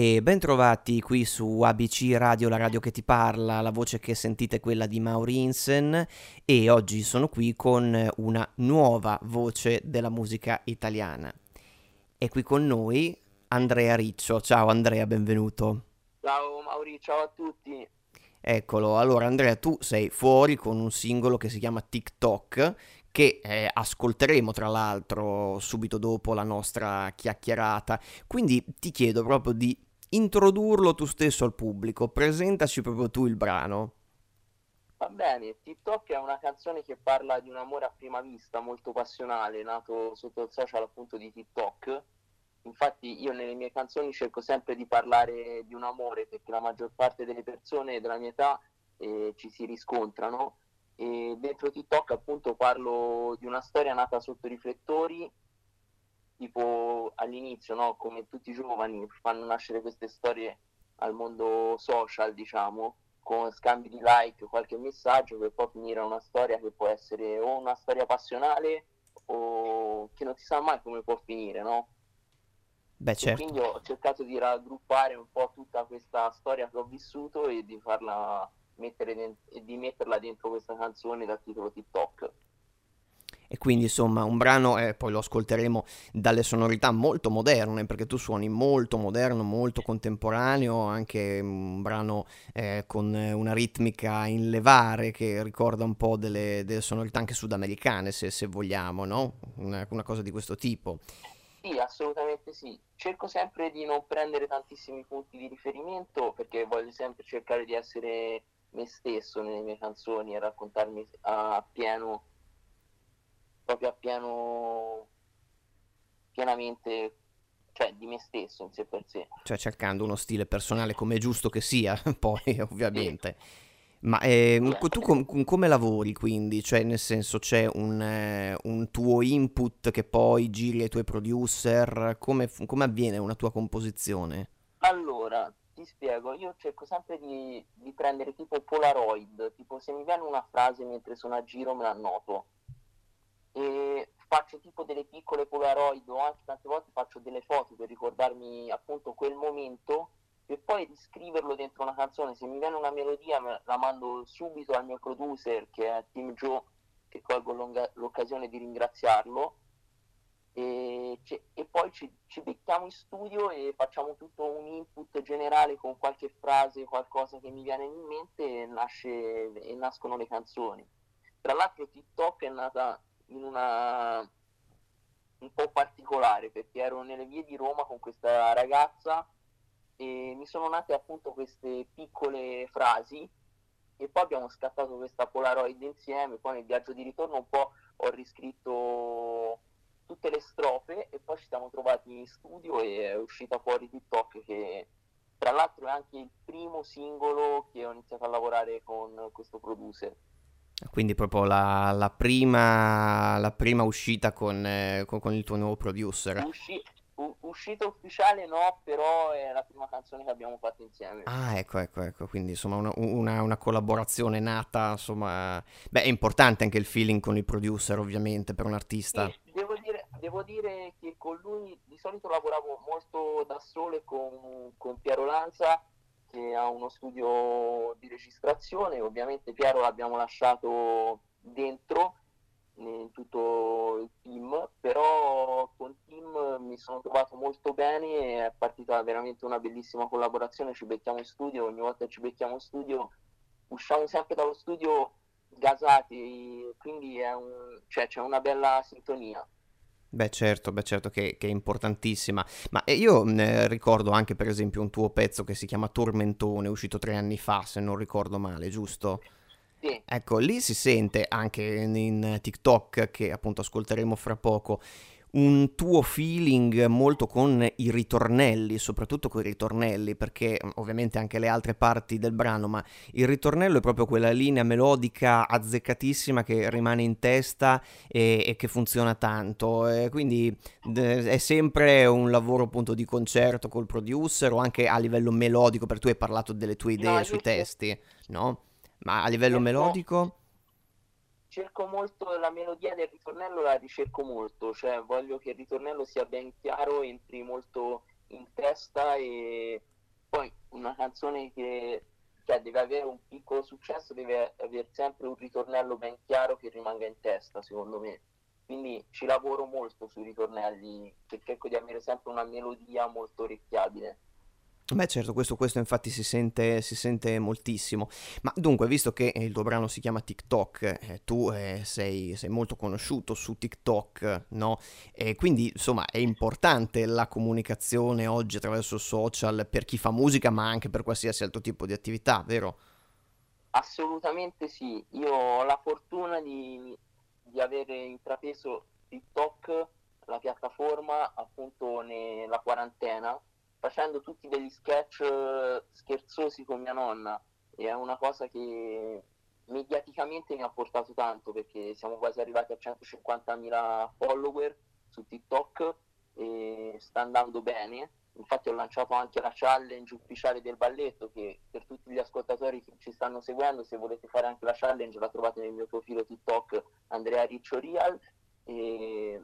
E bentrovati qui su ABC Radio, la radio che ti parla, la voce che sentite è quella di Maurinsen e oggi sono qui con una nuova voce della musica italiana. È qui con noi Andrea Riccio. Ciao Andrea, benvenuto. Ciao Mauri, ciao a tutti. Eccolo, allora Andrea, tu sei fuori con un singolo che si chiama TikTok che eh, ascolteremo tra l'altro subito dopo la nostra chiacchierata. Quindi ti chiedo proprio di introdurlo tu stesso al pubblico, presentaci proprio tu il brano. Va bene, TikTok è una canzone che parla di un amore a prima vista molto passionale, nato sotto il social appunto di TikTok. Infatti io nelle mie canzoni cerco sempre di parlare di un amore perché la maggior parte delle persone della mia età eh, ci si riscontrano e dentro TikTok appunto parlo di una storia nata sotto riflettori tipo all'inizio, no? come tutti i giovani fanno nascere queste storie al mondo social, diciamo, con scambi di like, qualche messaggio, per poi finire una storia che può essere o una storia passionale o che non si sa mai come può finire, no? Beh, certo. quindi ho cercato di raggruppare un po' tutta questa storia che ho vissuto e di farla mettere e di metterla dentro questa canzone dal titolo TikTok. E quindi insomma un brano, eh, poi lo ascolteremo dalle sonorità molto moderne, perché tu suoni molto moderno, molto contemporaneo, anche un brano eh, con una ritmica in levare che ricorda un po' delle, delle sonorità anche sudamericane, se, se vogliamo, no? Una, una cosa di questo tipo. Sì, assolutamente sì. Cerco sempre di non prendere tantissimi punti di riferimento perché voglio sempre cercare di essere me stesso nelle mie canzoni e raccontarmi a pieno, proprio a pieno, pienamente, cioè di me stesso in sé per sé. Cioè cercando uno stile personale come è giusto che sia, poi ovviamente. Sì. Ma eh, tu com- come lavori quindi? Cioè nel senso c'è un, eh, un, tuo input che poi giri ai tuoi producer? Come, come avviene una tua composizione? Allora, ti spiego, io cerco sempre di, di, prendere tipo Polaroid, tipo se mi viene una frase mentre sono a giro me la annoto e faccio tipo delle piccole Polaroid o anche tante volte faccio delle foto per ricordarmi appunto quel momento e poi riscriverlo dentro una canzone, se mi viene una melodia la mando subito al mio producer che è Tim Joe, che colgo l'occasione di ringraziarlo e, e poi ci, ci, becchiamo in studio e facciamo tutto un input generale con qualche frase, qualcosa che mi viene in mente e, nasce, e nascono le canzoni. Tra l'altro TikTok è nata in una un po' particolare perché ero nelle vie di Roma con questa ragazza e mi sono nate appunto queste piccole frasi e poi abbiamo scattato questa Polaroid insieme, poi nel viaggio di ritorno un po' ho riscritto tutte le strofe e poi ci siamo trovati in studio e è uscita fuori TikTok che tra l'altro è anche il primo singolo che ho iniziato a lavorare con questo producer. Quindi proprio la, la, prima, la prima, uscita con, eh, con, con, il tuo nuovo producer. Usci- uscita ufficiale no, però è la prima canzone che abbiamo fatto insieme. Ah, ecco, ecco, ecco, quindi insomma una, una, una, collaborazione nata, insomma... Beh, è importante anche il feeling con il producer ovviamente per un artista. Sì, devo dire, devo dire che con lui di solito lavoravo molto da solo e con, con Piero Lanza che ha uno studio di registrazione, ovviamente Piero l'abbiamo lasciato dentro in tutto il team, però con Tim mi sono trovato molto bene, è partita veramente una bellissima collaborazione, ci becchiamo in studio, ogni volta che ci becchiamo in studio usciamo sempre dallo studio gasati, quindi un, cioè, c'è una bella sintonia. Beh certo, beh certo che, che è importantissima, ma eh, io eh, ricordo anche per esempio un tuo pezzo che si chiama Tormentone, uscito tre anni fa se non ricordo male, giusto? Sì. Ecco, lì si sente anche in TikTok, che appunto ascolteremo fra poco, un tuo feeling molto con i ritornelli, soprattutto con i ritornelli, perché mm, ovviamente anche le altre parti del brano, ma il ritornello è proprio quella linea melodica azzeccatissima che rimane in testa e, e che funziona tanto. E quindi d- è sempre un lavoro appunto di concerto col producer o anche a livello melodico, perché tu hai parlato delle tue idee no, sui testi, no? Ma a livello melodico? Cerco molto la melodia del ritornello, la ricerco molto, cioè voglio che il ritornello sia ben chiaro, entri molto in testa e poi una canzone che cioè, deve avere un piccolo successo, deve avere sempre un ritornello ben chiaro che rimanga in testa, secondo me. Quindi ci lavoro molto sui ritornelli, cerco di avere sempre una melodia molto orecchiabile. Beh certo, questo, questo infatti si sente, si sente, moltissimo. Ma dunque, visto che il tuo brano si chiama TikTok, eh, tu eh, sei, sei, molto conosciuto su TikTok, no? E quindi insomma è importante la comunicazione oggi attraverso social per chi fa musica, ma anche per qualsiasi altro tipo di attività, vero? Assolutamente sì. Io ho la fortuna di, di avere intrapreso TikTok, la piattaforma, appunto nella quarantena facendo tutti degli sketch eh, scherzosi con mia nonna e è una cosa che mediaticamente mi ha portato tanto perché siamo quasi arrivati a 150.000 follower su TikTok e sta andando bene. Infatti ho lanciato anche la challenge ufficiale del balletto che per tutti gli ascoltatori che ci stanno seguendo, se volete fare anche la challenge la trovate nel mio profilo TikTok Andrea Riccio Real e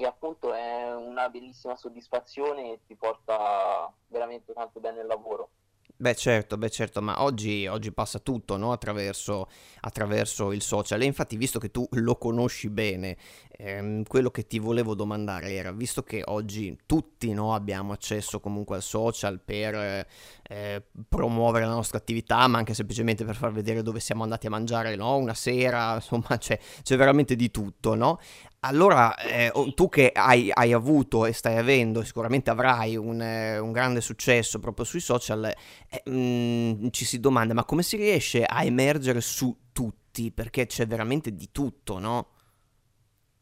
e appunto è una bellissima soddisfazione e ti porta veramente tanto bene il lavoro. Beh certo, beh certo, ma oggi, oggi passa tutto no? attraverso, attraverso, il social e infatti visto che tu lo conosci bene, ehm, quello che ti volevo domandare era, visto che oggi tutti no, abbiamo accesso comunque al social per eh, promuovere la nostra attività, ma anche semplicemente per far vedere dove siamo andati a mangiare no? una sera, insomma c'è, c'è veramente di tutto, no? Allora, eh, tu che hai, hai, avuto e stai avendo, sicuramente avrai un, eh, un grande successo proprio sui social, eh, mh, mm, ci si domanda, ma come si riesce a emergere su tutti? Perché c'è veramente di tutto, no?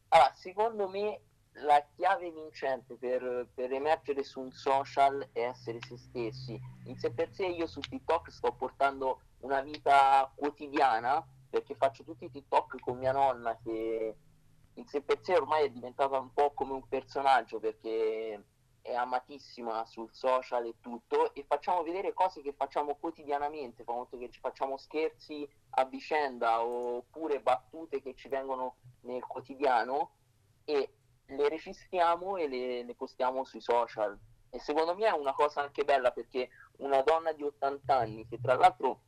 Allora, secondo me la chiave vincente per, per, emergere su un social è essere se stessi. In sé per sé io su TikTok sto portando una vita quotidiana perché faccio tutti i TikTok con mia nonna che in sé per sé ormai è diventata un po' come un personaggio perché è amatissima sul social e tutto e facciamo vedere cose che facciamo quotidianamente, fa molto che ci facciamo scherzi a vicenda oppure battute che ci vengono nel quotidiano e le registriamo e le, le postiamo sui social e secondo me è una cosa anche bella perché una donna di 80 anni che tra l'altro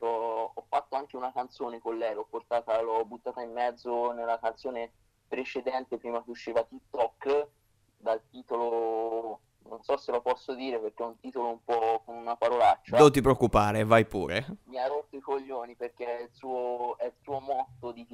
ho, ho, fatto anche una canzone con lei, l'ho portata, l'ho buttata in mezzo nella canzone precedente prima che usciva TikTok dal titolo non so se lo posso dire perché è un titolo un po' con una parolaccia. Non ti preoccupare, vai pure. Mi ha rotto i coglioni perché è il suo, è il suo motto di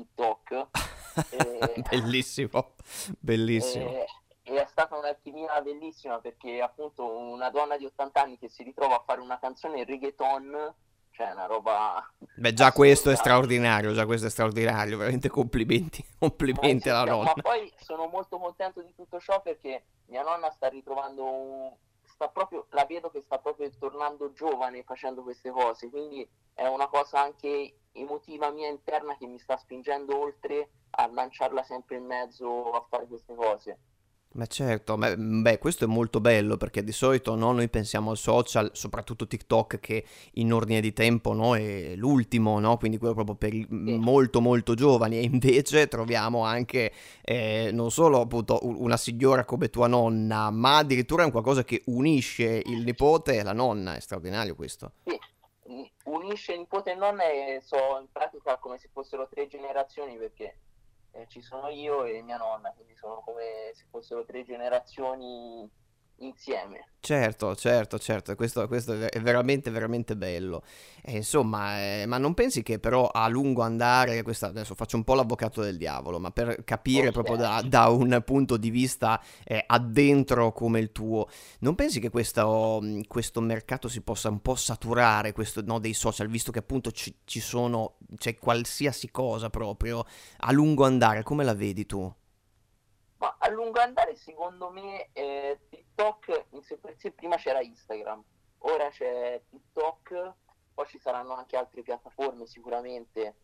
bellissimo, bellissimo. E, e è stata un'alchimia bellissima perché appunto una donna di 80 anni che si ritrova a fare una canzone reggaeton cioè una roba... Beh, già questo è straordinario, già questo è straordinario, veramente complimenti, complimenti alla nonna. Ma poi sono molto contento di tutto ciò perché mia nonna sta ritrovando un... Sta proprio, la vedo che sta proprio tornando giovane facendo queste cose, quindi è una cosa anche emotiva mia interna che mi sta spingendo oltre a lanciarla sempre in mezzo a fare queste cose. Ma certo, ma, mm, beh, questo è molto bello perché di solito no, noi pensiamo al social, soprattutto TikTok, che in ordine di tempo no, è l'ultimo, no? quindi quello proprio per i molto molto giovani, e invece troviamo anche eh, non solo appunto una signora come tua nonna, ma addirittura è un qualcosa che unisce il nipote e la nonna, è straordinario questo. Sì, unisce il nipote e nonna e so in pratica come se fossero tre generazioni perché eh, ci sono io e mia nonna, quindi sono come se fossero tre generazioni insieme. Certo, certo, certo, questo, questo è veramente, veramente bello. E insomma, eh, ma non pensi che però a lungo andare, questa, adesso faccio un po' l'avvocato del diavolo, ma per capire okay. proprio da, da, un punto di vista eh, addentro come il tuo, non pensi che questo, questo mercato si possa un po' saturare questo, no, dei social, visto che appunto ci, ci sono, c'è qualsiasi cosa proprio a lungo andare, come la vedi tu? Ma a lungo andare, secondo me, eh, TikTok sé prima c'era Instagram, ora c'è TikTok, poi ci saranno anche altre piattaforme sicuramente.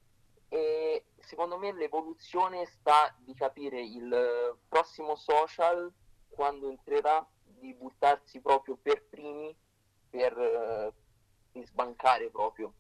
E secondo me l'evoluzione sta di capire il prossimo social quando entrerà di buttarsi proprio per primi per, eh, per sbancare proprio.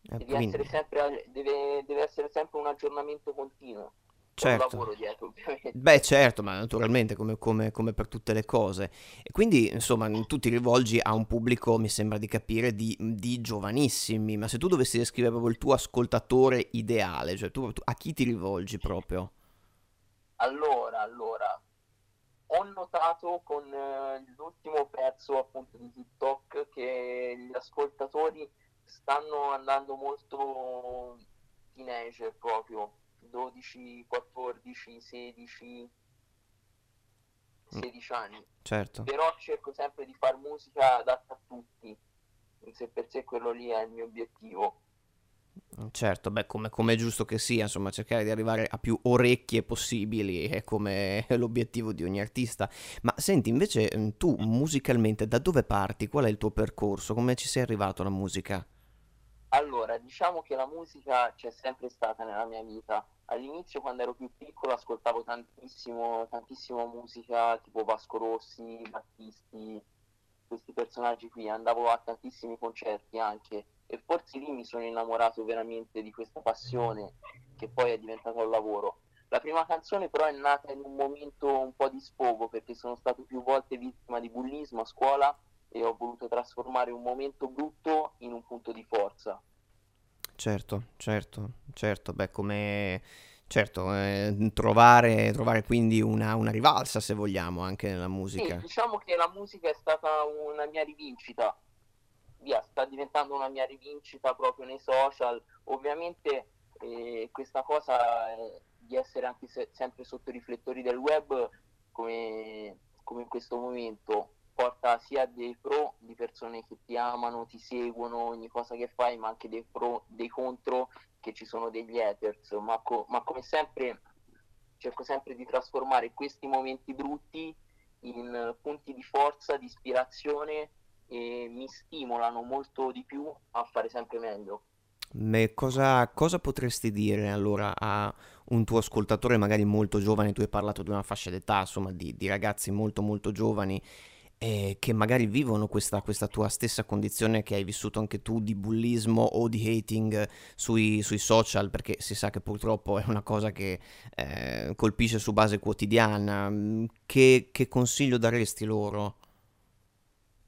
Eh, deve, essere sempre, deve, deve essere sempre un aggiornamento continuo. Certo. lavoro dietro, ovviamente. Beh, certo, ma naturalmente come, come, come, per tutte le cose. E quindi, insomma, tu ti rivolgi a un pubblico, mi sembra di capire, di, di giovanissimi, ma se tu dovessi descrivere proprio il tuo ascoltatore ideale, cioè tu, tu a chi ti rivolgi proprio? Allora, allora, ho notato con eh, l'ultimo pezzo appunto di TikTok che gli ascoltatori stanno andando molto teenager proprio 12, 14, 16, 16 anni. Certo. Però cerco sempre di fare musica adatta a tutti. Sé per sé quello lì è il mio obiettivo. Certo, beh, come, come, è giusto che sia, insomma, cercare di arrivare a più orecchie possibili è come l'obiettivo di ogni artista. Ma senti, invece, mm, tu musicalmente da dove parti? Qual è il tuo percorso? Come ci sei arrivato alla musica? Allora, diciamo che la musica c'è sempre stata nella mia vita. All'inizio, quando ero più piccolo, ascoltavo tantissimo, tantissimo musica tipo Vasco Rossi, Battisti, questi personaggi qui. Andavo a tantissimi concerti anche e forse lì mi sono innamorato veramente di questa passione che poi è diventata un lavoro. La prima canzone però è nata in un momento un po' di sfogo perché sono stato più volte vittima di bullismo a scuola e ho voluto trasformare un momento brutto in un punto di forza. Certo, certo, certo, beh come... Certo, eh, trovare, trovare, quindi una, una, rivalsa se vogliamo anche nella musica. Sì, diciamo che la musica è stata una mia rivincita, via, sta diventando una mia rivincita proprio nei social. Ovviamente eh, questa cosa eh, di essere anche se, sempre sotto i riflettori del web, come, come in questo momento, porta sia dei pro di persone che ti amano, ti seguono, ogni cosa che fai, ma anche dei pro, dei contro, che ci sono degli haters, ma, co- ma come sempre cerco sempre di trasformare questi momenti brutti in punti di forza, di ispirazione e mi stimolano molto di più a fare sempre meglio. Cosa, cosa, potresti dire allora a un tuo ascoltatore magari molto giovane, tu hai parlato di una fascia d'età, insomma di, di ragazzi molto molto giovani eh, che magari vivono questa, questa, tua stessa condizione che hai vissuto anche tu di bullismo o di hating sui, sui social, perché si sa che purtroppo è una cosa che eh, colpisce su base quotidiana. Che, che consiglio daresti loro?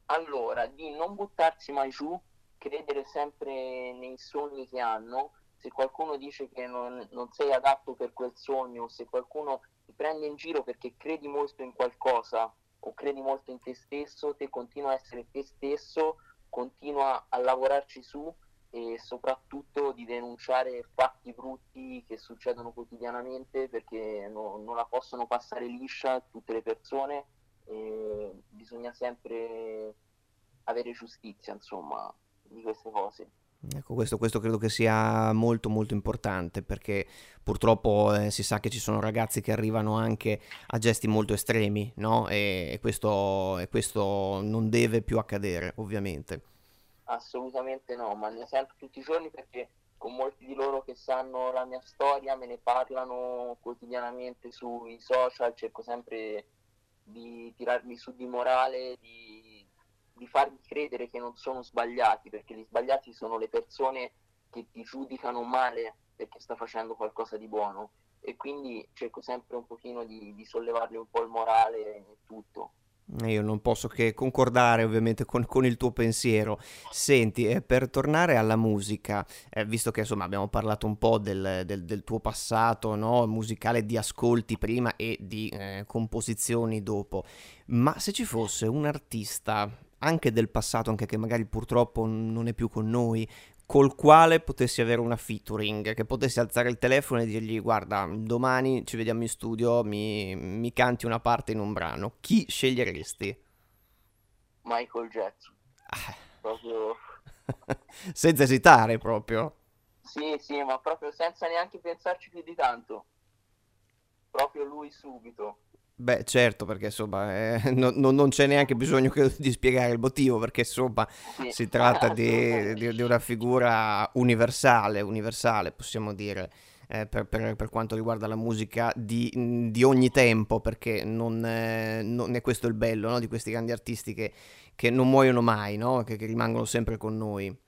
Allora, di non buttarsi mai giù, credere sempre nei sogni che hanno. Se qualcuno dice che non, non sei adatto per quel sogno, se qualcuno ti prende in giro perché credi molto in qualcosa, o credi molto in te stesso, te continua a essere te stesso, continua a lavorarci su e soprattutto di denunciare fatti brutti che succedono quotidianamente perché no, non la possono passare liscia tutte le persone e bisogna sempre avere giustizia insomma di queste cose. Ecco, questo, questo, credo che sia molto molto importante perché purtroppo eh, si sa che ci sono ragazzi che arrivano anche a gesti molto estremi, no? E, e, questo, e questo non deve più accadere, ovviamente. Assolutamente no, ma ne sento tutti i giorni perché con molti di loro che sanno la mia storia me ne parlano quotidianamente sui social, cerco sempre di tirarmi su di morale, di di fargli credere che non sono sbagliati, perché gli sbagliati sono le persone che ti giudicano male perché sta facendo qualcosa di buono e quindi cerco sempre un pochino di, di sollevargli un po' il morale e tutto. Io non posso che concordare ovviamente con, con il tuo pensiero. Senti, eh, per tornare alla musica, eh, visto che insomma abbiamo parlato un po' del, del, del tuo passato no? musicale di ascolti prima e di eh, composizioni dopo, ma se ci fosse un artista anche del passato, anche che magari purtroppo non è più con noi, col quale potessi avere una featuring, che potessi alzare il telefono e dirgli guarda, domani ci vediamo in studio, mi, mi canti una parte in un brano, chi sceglieresti? Michael Jackson. Ah. Proprio... senza esitare proprio. Sì, sì, ma proprio senza neanche pensarci più di tanto. Proprio lui subito. Beh, certo, perché insomma eh, no, no, non c'è neanche bisogno di spiegare il motivo, perché insomma sì. si tratta di, di, di, una figura universale, universale possiamo dire, eh, per, per, per, quanto riguarda la musica di, di ogni tempo, perché non, eh, non, è questo il bello no? di questi grandi artisti che, che non muoiono mai, no? che, che rimangono sempre con noi.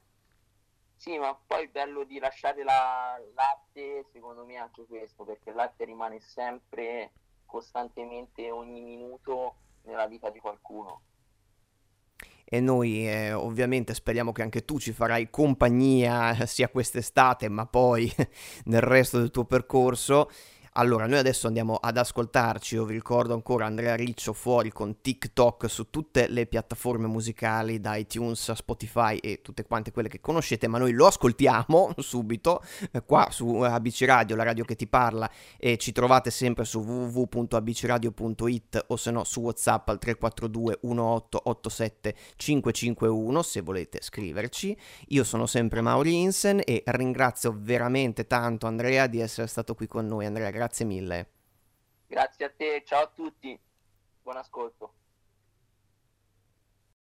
Sì, ma poi il bello di lasciare la latte, secondo me è anche questo, perché il latte rimane sempre, costantemente, ogni minuto nella vita di qualcuno. E noi eh, ovviamente speriamo che anche tu ci farai compagnia sia quest'estate ma poi nel resto del tuo percorso allora, noi adesso andiamo ad ascoltarci, io vi ricordo ancora Andrea Riccio fuori con TikTok su tutte le piattaforme musicali, da iTunes a Spotify e tutte quante quelle che conoscete, ma noi lo ascoltiamo subito eh, qua su ABC Radio, la radio che ti parla, e ci trovate sempre su www.abcradio.it o se no su WhatsApp al 342 1887 551 se volete scriverci. Io sono sempre Mauri Insen e ringrazio veramente tanto Andrea di essere stato qui con noi. Andrea, grazie grazie mille. Grazie a te, ciao a tutti, buon ascolto.